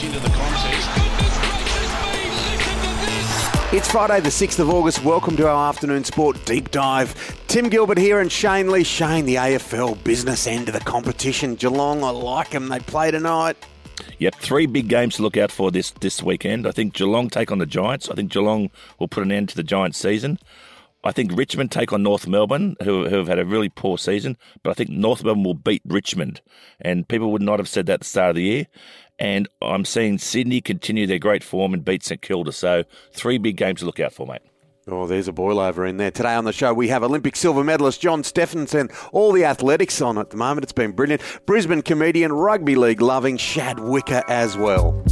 much into the contest. It's Friday, the 6th of August. Welcome to our afternoon sport deep dive. Tim Gilbert here and Shane Lee. Shane, the AFL business end of the competition. Geelong, I like them. They play tonight. Yep, three big games to look out for this this weekend. I think Geelong take on the Giants. I think Geelong will put an end to the Giants season. I think Richmond take on North Melbourne, who, who have had a really poor season, but I think North Melbourne will beat Richmond. And people would not have said that at the start of the year. And I'm seeing Sydney continue their great form and beat St Kilda. So three big games to look out for, mate. Oh, there's a boil over in there. Today on the show, we have Olympic silver medalist John Steffensen. All the athletics on at the moment. It's been brilliant. Brisbane comedian, rugby league loving Shad Wicker as well.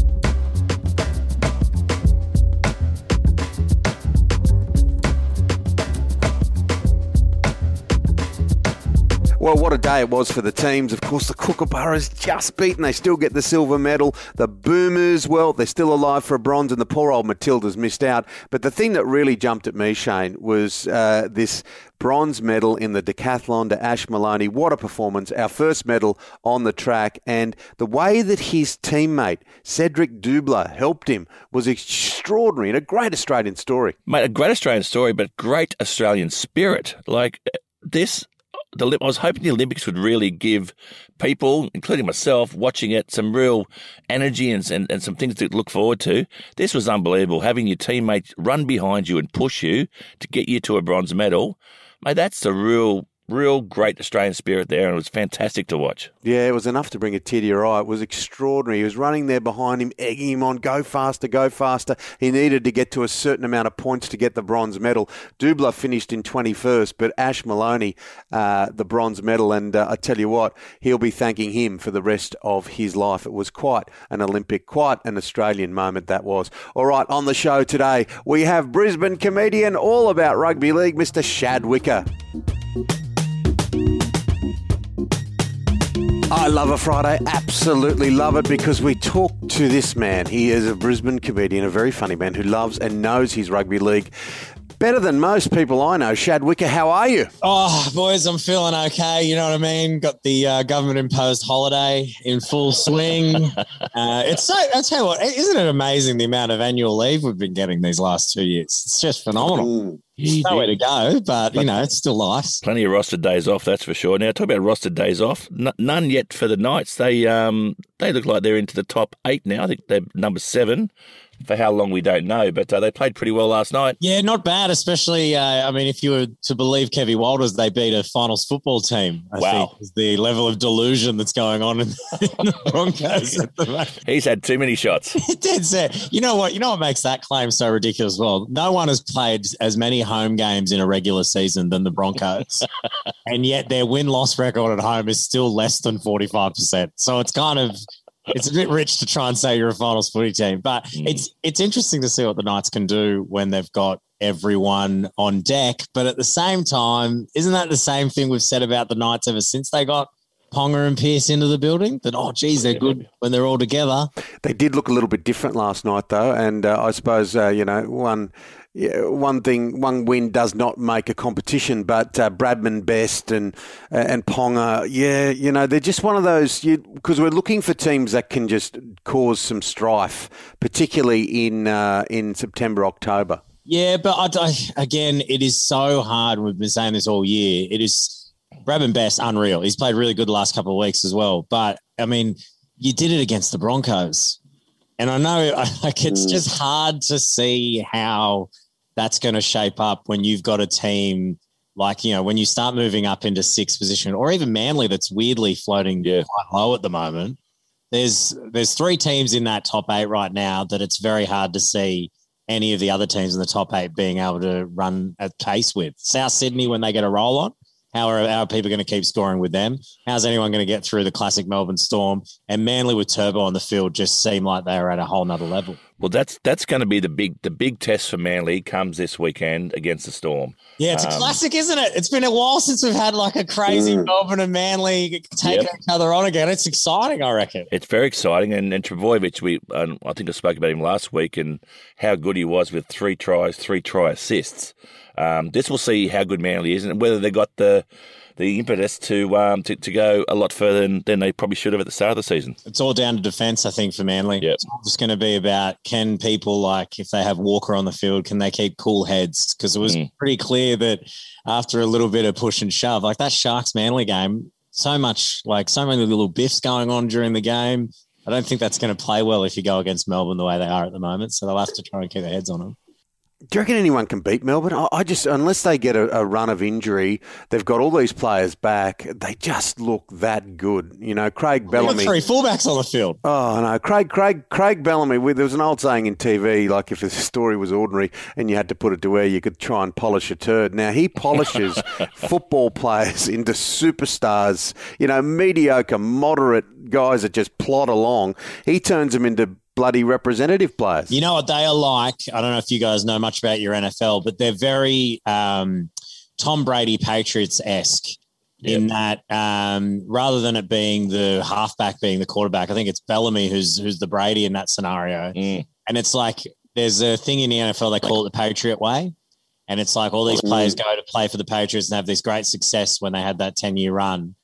Well, what a day it was for the teams. Of course, the Kookaburras just beaten. They still get the silver medal. The Boomers, well, they're still alive for a bronze, and the poor old Matildas missed out. But the thing that really jumped at me, Shane, was uh, this bronze medal in the decathlon to Ash Moloney. What a performance. Our first medal on the track. And the way that his teammate, Cedric Dubler, helped him was extraordinary and a great Australian story. Mate, a great Australian story, but great Australian spirit. Like this the, I was hoping the Olympics would really give people, including myself, watching it, some real energy and, and, and some things to look forward to. This was unbelievable. Having your teammates run behind you and push you to get you to a bronze medal, mate, that's the real real great Australian spirit there, and it was fantastic to watch. Yeah, it was enough to bring a tear to your eye. It was extraordinary. He was running there behind him, egging him on, go faster, go faster. He needed to get to a certain amount of points to get the bronze medal. Dubler finished in 21st, but Ash Moloney, uh, the bronze medal, and uh, I tell you what, he'll be thanking him for the rest of his life. It was quite an Olympic, quite an Australian moment that was. All right, on the show today, we have Brisbane comedian all about rugby league, Mr. Shad Wicker. I love a Friday, absolutely love it because we talk to this man. He is a Brisbane comedian, a very funny man who loves and knows his rugby league better than most people I know. Shad Wicker, how are you? Oh, boys, I'm feeling okay. You know what I mean? Got the uh, government imposed holiday in full swing. uh, it's so, I'll tell you what, isn't it amazing the amount of annual leave we've been getting these last two years? It's just phenomenal. Mm. There's nowhere to go, but you know, it's still nice. Plenty of rostered days off, that's for sure. Now, talk about rostered days off. N- none yet for the Knights. They um they look like they're into the top eight now. I think they're number seven for how long we don't know, but uh, they played pretty well last night. Yeah, not bad. Especially, uh, I mean, if you were to believe Kevy Walters, they beat a finals football team. I wow, think, is the level of delusion that's going on in, in the Broncos. at the moment. He's had too many shots. Dead set. You know what? You know what makes that claim so ridiculous? Well, no one has played as many home games in a regular season than the Broncos, and yet their win loss record at home is still less than forty five percent. So it's kind of it's a bit rich to try and say you're a finals footy team, but mm. it's it's interesting to see what the Knights can do when they've got everyone on deck. But at the same time, isn't that the same thing we've said about the Knights ever since they got Ponga and Pearce into the building? That oh, geez, they're good when they're all together. They did look a little bit different last night, though, and uh, I suppose uh, you know one yeah, one thing, one win does not make a competition, but uh, Bradman Best and uh, and Ponga, yeah, you know, they're just one of those because we're looking for teams that can just cause some strife, particularly in uh, in September, October. Yeah, but I, I, again, it is so hard. We've been saying this all year. It is Bradman Best, unreal. He's played really good the last couple of weeks as well. But I mean, you did it against the Broncos. And I know like it's mm. just hard to see how that's going to shape up when you've got a team like you know when you start moving up into sixth position or even Manly that's weirdly floating yeah. quite low at the moment. There's there's three teams in that top eight right now that it's very hard to see any of the other teams in the top eight being able to run at pace with. South Sydney when they get a roll on, how are, how are people going to keep scoring with them? How's anyone going to get through the classic Melbourne Storm? And Manly with Turbo on the field just seem like they are at a whole nother level. Well, that's that's going to be the big the big test for Manly comes this weekend against the Storm. Yeah, it's um, a classic, isn't it? It's been a while since we've had like a crazy mm. Melbourne and Manly taking yep. each other on again. It's exciting, I reckon. It's very exciting, and and Trbojevic, we um, I think I spoke about him last week and how good he was with three tries, three try assists. Um, this will see how good Manly is and whether they got the the impetus to um, to, to go a lot further than, than they probably should have at the start of the season. It's all down to defence, I think, for Manly. Yep. It's all just going to be about can people like if they have Walker on the field, can they keep cool heads? Because it was Mm. pretty clear that after a little bit of push and shove, like that Sharks Manly game, so much like so many little biffs going on during the game. I don't think that's going to play well if you go against Melbourne the way they are at the moment. So they'll have to try and keep their heads on them. Do you reckon anyone can beat Melbourne? I, I just, unless they get a, a run of injury, they've got all these players back. They just look that good. You know, Craig Bellamy. three fullbacks on the field. Oh no, Craig, Craig, Craig Bellamy. we- There was an old saying in TV, like if the story was ordinary and you had to put it to where you could try and polish a turd. Now he polishes football players into superstars. You know, mediocre, moderate guys that just plod along. He turns them into bloody representative players. You know what they are like? I don't know if you guys know much about your NFL, but they're very um, Tom Brady Patriots esque in that um, rather than it being the halfback being the quarterback, I think it's Bellamy who's who's the Brady in that scenario. Mm. And it's like there's a thing in the NFL they call it the Patriot way. And it's like all these players go to play for the Patriots and have this great success when they had that 10 year run.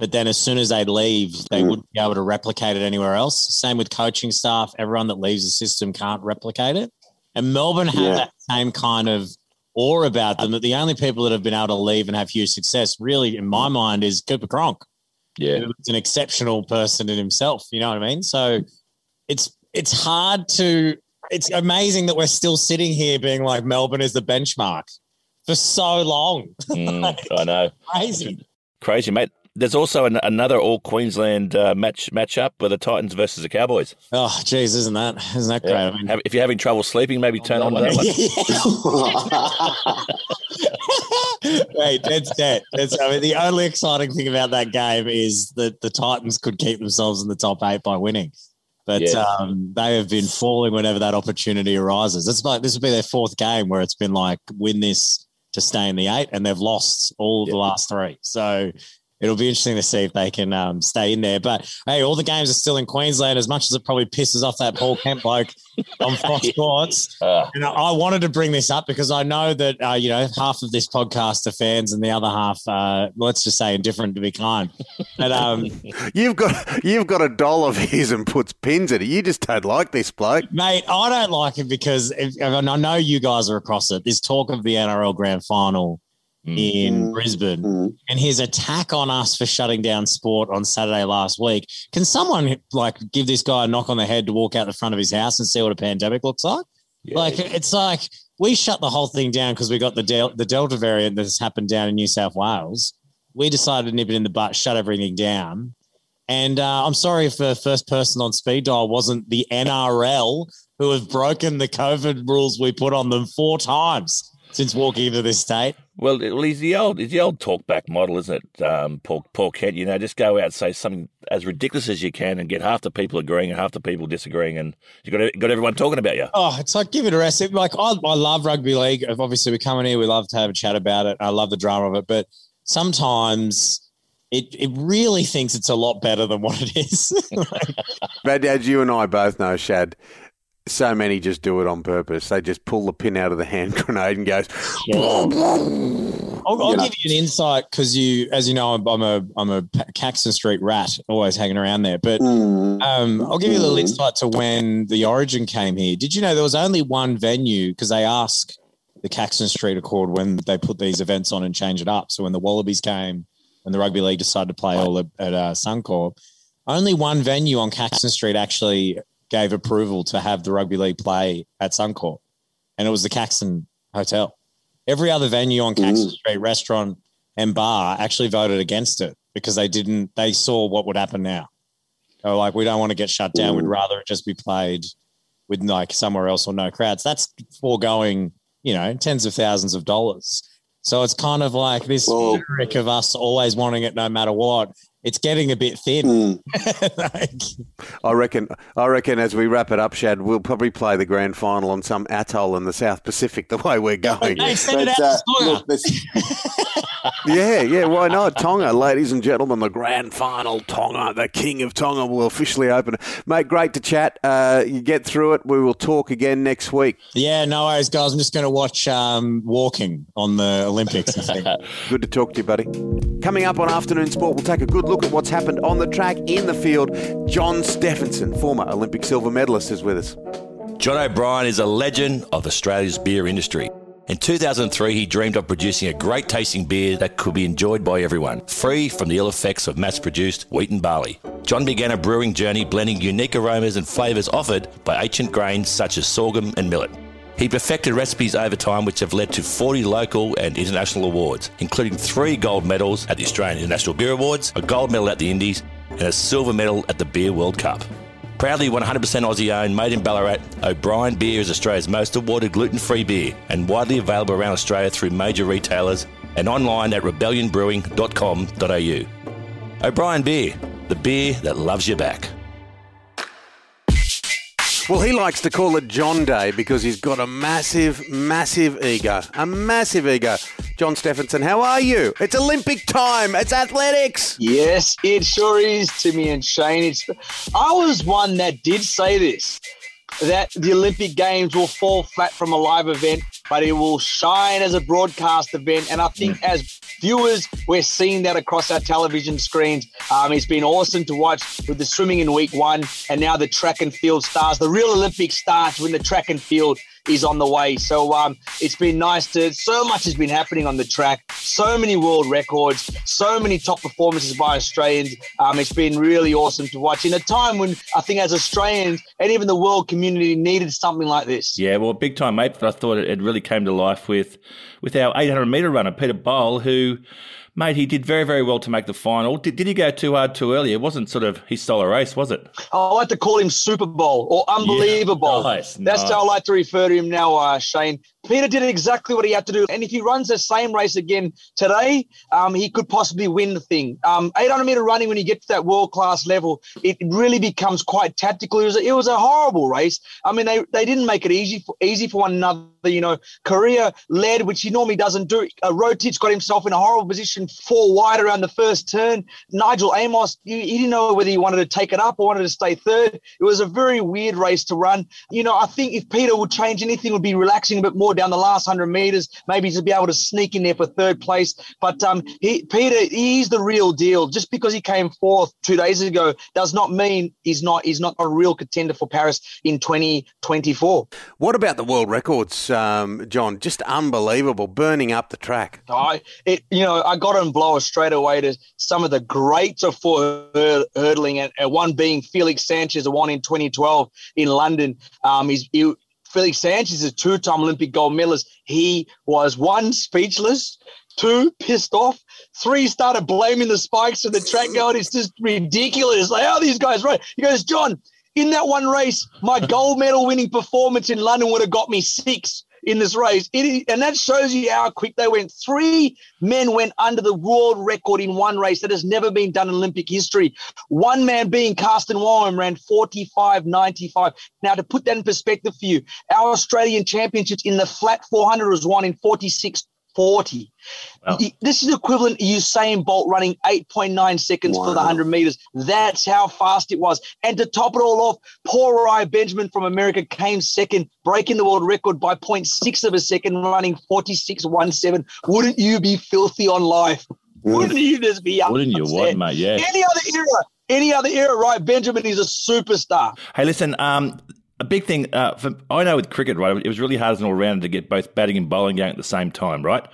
But then as soon as they'd leave, they wouldn't be able to replicate it anywhere else. Same with coaching staff. Everyone that leaves the system can't replicate it. And Melbourne have Yeah. that same kind of awe about them that the only people that have been able to leave and have huge success, really, in my mind, is Cooper Cronk Yeah. who's an exceptional person in himself. You know what I mean? So it's it's hard to. It's amazing that we're still sitting here being like Melbourne is the benchmark for so long. Mm, I know. Crazy. Crazy, mate. There's also an, another all Queensland uh, match match up with the Titans versus the Cowboys. Oh, geez, isn't that isn't that great? Yeah. I mean, Have- if you're having trouble sleeping, maybe turn on that one. Wait, that's dead. That's I mean, the only exciting thing about that game is that the Titans could keep themselves in the top eight by winning. But Yeah. um, they have been falling whenever that opportunity arises. It's like this will be their fourth game where it's been like win this to stay in the eight, and they've lost all the last three. So it'll be interesting to see if they can um, stay in there. But hey, all the games are still in Queensland. As much as it probably pisses off that Paul Kent bloke on Fox Sports, Ah, and I- I wanted to bring this up because I know that uh, you know half of this podcast are fans, and the other half, uh, let's just say, indifferent to be kind. But um, You've got you've got a doll of his and puts pins in it. You just don't like this bloke. mate, I don't like it because if, and I know you guys are across it. There's talk of the NRL Grand Final Mm. in Mm. Brisbane, Mm. and his attack on us for shutting down sport on Saturday last week. Can someone like give this guy a knock on the head to walk out the front of his house and see what a pandemic looks like? yeah. Like it's like we shut the whole thing down because we got the Del- the Delta variant that's happened down in New South Wales. We decided to nip it in the butt, shut everything down. And uh, I'm sorry if the first person on speed dial wasn't the NRL who have broken the COVID rules we put on them four times since walking into this state. Well, well, he's the old, he's the old talkback model, isn't it? Um, Paul, Paul Kent. You know, just go out and say something as ridiculous as you can, and get half the people agreeing and half the people disagreeing, and you got got everyone talking about you. Oh, it's like give it a rest. It- Like I, I love rugby league. Obviously, we come in here, we love to have a chat about it. I love the drama of it, but sometimes it it really thinks it's a lot better than what it is. But as you and I both know, Shad, so many just do it on purpose. They just pull the pin out of the hand grenade and goes. I'll, I'll Yeah. give you an insight because you, as you know, I'm, I'm a I'm a Caxton Street rat, always hanging around there. But Mm. Um, I'll give you a little Mhm. insight to when the Origin came here. Did you know there was only one venue because they ask the Caxton Street Accord when they put these events on and change it up. So when the Wallabies came, when the rugby league decided to play all at, at uh, Suncorp, only one venue on Caxton Street actually gave approval to have the rugby league play at Suncorp, and it was the Caxton Hotel. Every other venue on Caxton Mhm. Street, restaurant and bar, actually voted against it because they didn't. They saw what would happen now. They were like, we don't want to get shut down. We'd Mm. rather it just be played with like somewhere else or no crowds. That's foregoing, you know, tens of thousands of dollars. So it's kind of like this Well- rhetoric of us always wanting it no matter what. It's getting a bit thin. Mm. like, I reckon. I reckon as we wrap it up, Shad, we'll probably play the grand final on some atoll in the South Pacific. The way we're going. Hey, send it out uh, look, yeah, yeah. Why not? Tonga, ladies and gentlemen, the grand final. Tonga, the king of Tonga, will officially open. Mate, great to chat. Uh, you get through it. We will talk again next week. Yeah, no worries, guys. I'm just going to watch um, walking on the Olympics. Good to talk to you, buddy. Coming up on Afternoon Sport, we'll take a good look at what's happened on the track, in the field. John Steffensen, former Olympic silver medalist, is with us. John O'Brien is a legend of Australia's beer industry. In 2003, he dreamed of producing a great tasting beer that could be enjoyed by everyone, free from the ill effects of mass produced wheat and barley. John began a brewing journey blending unique aromas and flavours offered by ancient grains such as sorghum and millet. He perfected recipes over time, which have led to 40 local and international awards, including three gold medals at the Australian International Beer Awards, a gold medal at the Indies, and a silver medal at the Beer World Cup. Proudly 100% Aussie owned, made in Ballarat, O'Brien Beer is Australia's most awarded gluten free beer and widely available around Australia through major retailers and online at rebellionbrewing.com.au. O'Brien Beer, the beer that loves you back. Well, he likes to call it John Day because he's got a massive, massive ego. A massive ego. John Steffensen, how are you? It's Olympic time. It's athletics. Yes, it sure is, Timmy and Shane. It's, I was one that did say this that the Olympic Games will fall flat from a live event, but it will shine as a broadcast event. And I think as viewers, we're seeing that across our television screens. Um, it's been awesome to watch with the swimming in week one, and now the track and field stars. The real Olympic starts when the track and field is on the way. So um, it's been nice to. So much has been happening on the track. So many world records. So many top performances by Australians. Um, it's been really awesome to watch in a time when I think as Australians and even the world community needed something like this. Yeah, well, big time, mate. But I thought it, really came to life with with our 800 meter runner Peter Bol, who to mate, he did very, very well to make the final. Did, did he go too hard too early? It wasn't sort of his style of race, was it? I like to call him Super Bowl or Unbelievable. Yeah, nice, That's nice. how I like to refer to him now, uh, Shane. Peter did exactly what he had to do. And if he runs the same race again today, um, he could possibly win the thing. Um, 800 meter running, when you get to that world class level, it really becomes quite tactical. It was, a, it was a horrible race. I mean, they, they didn't make it easy for, easy for one another. You know, Korir led, which he normally doesn't do. Uh, Rotich got himself in a horrible position, four wide around the first turn. Nijel Amos, he, he didn't know whether he wanted to take it up or wanted to stay third. It was a very weird race to run. You know, I think if Peter would change anything, would be relaxing a bit more down the last 100 metres, maybe to be able to sneak in there for third place. But um, he, Peter, he's the real deal. Just because he came fourth two days ago does not mean he's not he's not a real contender for Paris in 2024. What about the world records, um, John? Just unbelievable, burning up the track. I, it, you know, I got to blow straight away to some of the greats of for hurdling, and one being Felix Sanchez, the one in 2012 in London. Um, he's, he, Felix Sanchez is a two-time Olympic gold medalist. He was one speechless, two pissed off, three started blaming the spikes of the track going. It's just ridiculous. Like how these guys right? He goes, John. In that one race, my gold medal winning performance in London would have got me six in this race. And that shows you how quick they went. Three men went under the world record in one race that has never been done in Olympic history. One man being Karsten Warholm ran 45.95. Now, to put that in perspective for you, our Australian championships in the flat 400 was won in 46 40. Wow. This is equivalent to Usain Bolt running 8.9 seconds wow. for the 100 meters. That's how fast it was. And to top it all off, poor Uriah Benjamin from America came second, breaking the world record by 0.6 of a second, running 46.17. Wouldn't you be filthy on life? Wouldn't you just be up Wouldn't you what, mate? Yeah. Any other era, any other era, right? Benjamin is a superstar. Hey, listen, um, a big thing uh, for I know with cricket, right? It was really hard as an all rounder to get both batting and bowling going at the same time, right?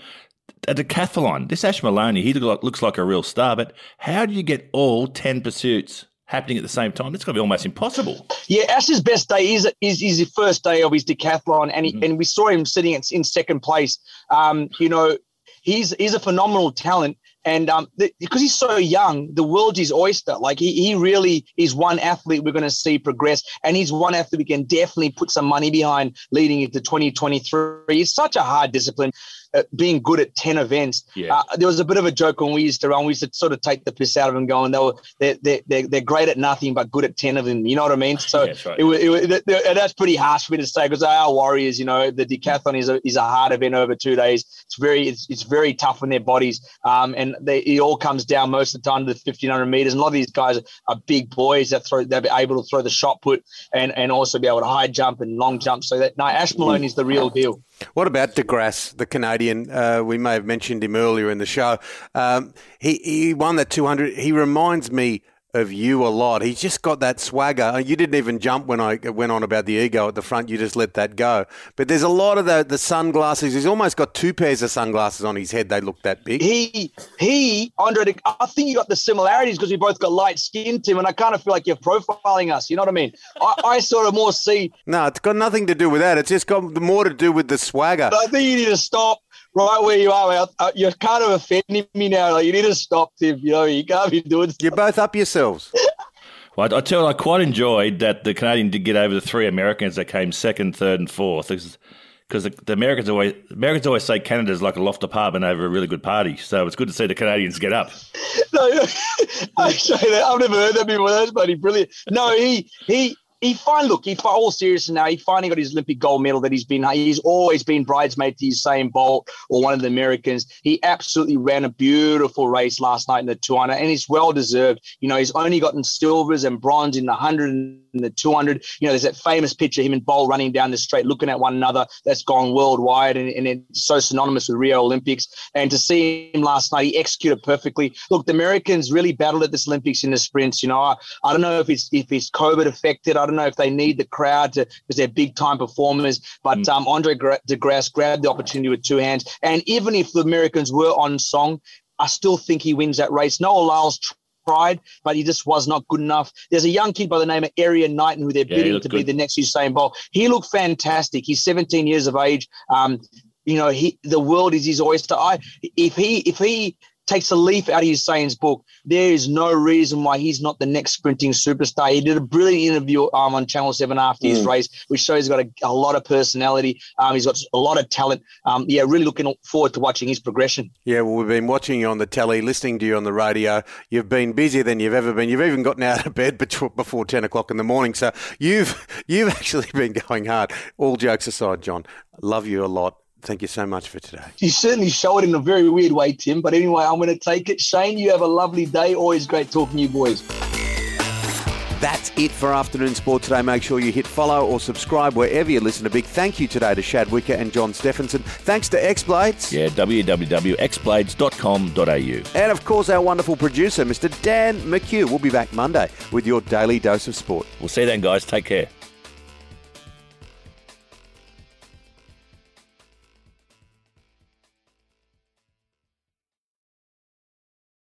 A decathlon. This Ash Moloney, he looks like a real star, but how do you get all ten pursuits happening at the same time? It's going to be almost impossible. Yeah, Ash's best day is is, is the first day of his decathlon, and he, mm-hmm. and we saw him sitting in second place. Um, you know, he's he's a phenomenal talent. And um, the, because he's so young, the world's his oyster. Like he, he really is one athlete we're going to see progress, and he's one athlete we can definitely put some money behind leading into 2023. It's such a hard discipline. Being good at ten events. Yeah. Uh, there was a bit of a joke when we used to run. We used to sort of take the piss out of them, going, "They were they're they're, they're, they're great at nothing, but good at ten of them." You know what I mean? So Yeah, that's right. it, it, that- that's pretty harsh for me to say because our warriors, you know, the decathlon is a is a hard event over two days. It's very it's, it's very tough on their bodies, um, and they, it all comes down most of the time to the fifteen hundred meters. And a lot of these guys are big boys that throw they're able to throw the shot put and and also be able to high jump and long jump. So that no, Ash Malone is the real deal. What about DeGrasse, the Canadian? Uh, we may have mentioned him earlier in the show. Um, he, he won that 200. He reminds me of you a lot. He's just got that swagger. You didn't even jump when I went on about the ego at the front. You just let that go. But there's a lot of the, the sunglasses. He's almost got two pairs of sunglasses on his head. They look that big. He he Andre, I think you got the similarities because we both got light skin, Tim, and I kind of feel like you're profiling us. You know what I mean? I, I sort of more see. No, it's got nothing to do with that. It's just got more to do with the swagger. I think you need to stop right where you are. Uh, You're kind of offending me now. Like you need to stop, Tim. You know you can't be doing. You're both up yourselves. Well, I I tell you, I quite enjoyed that the Canadian did get over the three Americans that came second, third, and fourth. Because the, the Americans always Americans always say Canada's like a loft apartment over a really good party. So it's good to see the Canadians get up. No, I say that. I've never heard that before. That's bloody brilliant. No, he he. He finally look. He all serious now. He finally got his Olympic gold medal that he's been. He's always been bridesmaid to Usain Bolt or one of the Americans. He absolutely ran a beautiful race last night in the 200, and it's well deserved. You know, he's only gotten silvers and bronze in the 100 and the 200. You know, there's that famous picture him and Bolt running down the straight, looking at one another. That's gone worldwide, and, and it's so synonymous with Rio Olympics. And to see him last night, he executed perfectly. Look, the Americans really battled at this Olympics in the sprints. You know, I, I don't know if it's if it's COVID affected. I don't know if they need the crowd to because they're big time performers. But um, Andre Gra- DeGrasse grabbed the opportunity with two hands. And even if the Americans were on song, I still think he wins that race. Noah Lyles tried, but he just was not good enough. There's a young kid by the name of Erriyon Knighton who they're Yeah, bidding to be the next Usain Bolt. He looked fantastic. He's 17 years of age. Um, you know, he the world is his oyster. I if he if he takes a leaf out of Usain's book, there is no reason why he's not the next sprinting superstar. He did a brilliant interview um, on Channel 7 after his race, which shows he's got a, a lot of personality. Um, he's got a lot of talent. Um, yeah, really looking forward to watching his progression. Yeah, well, we've been watching you on the telly, listening to you on the radio. You've been busier than you've ever been. You've even gotten out of bed before ten o'clock in the morning. So you've you've actually been going hard. All jokes aside, John, love you a lot. Thank you so much for today. You certainly show it in a very weird way, Tim. But anyway, I'm going to take it. Shane, you have a lovely day. Always great talking to you boys. That's it for afternoon sport today. Make sure you hit follow or subscribe wherever you listen. A big thank you today to Shad Wicker and John Steffensen. Thanks to X Blades. Yeah, www.xblades.com.au. And of course, our wonderful producer, Mr. Dan McHugh. We'll be back Monday with your daily dose of sport. We'll see you then, guys. Take care.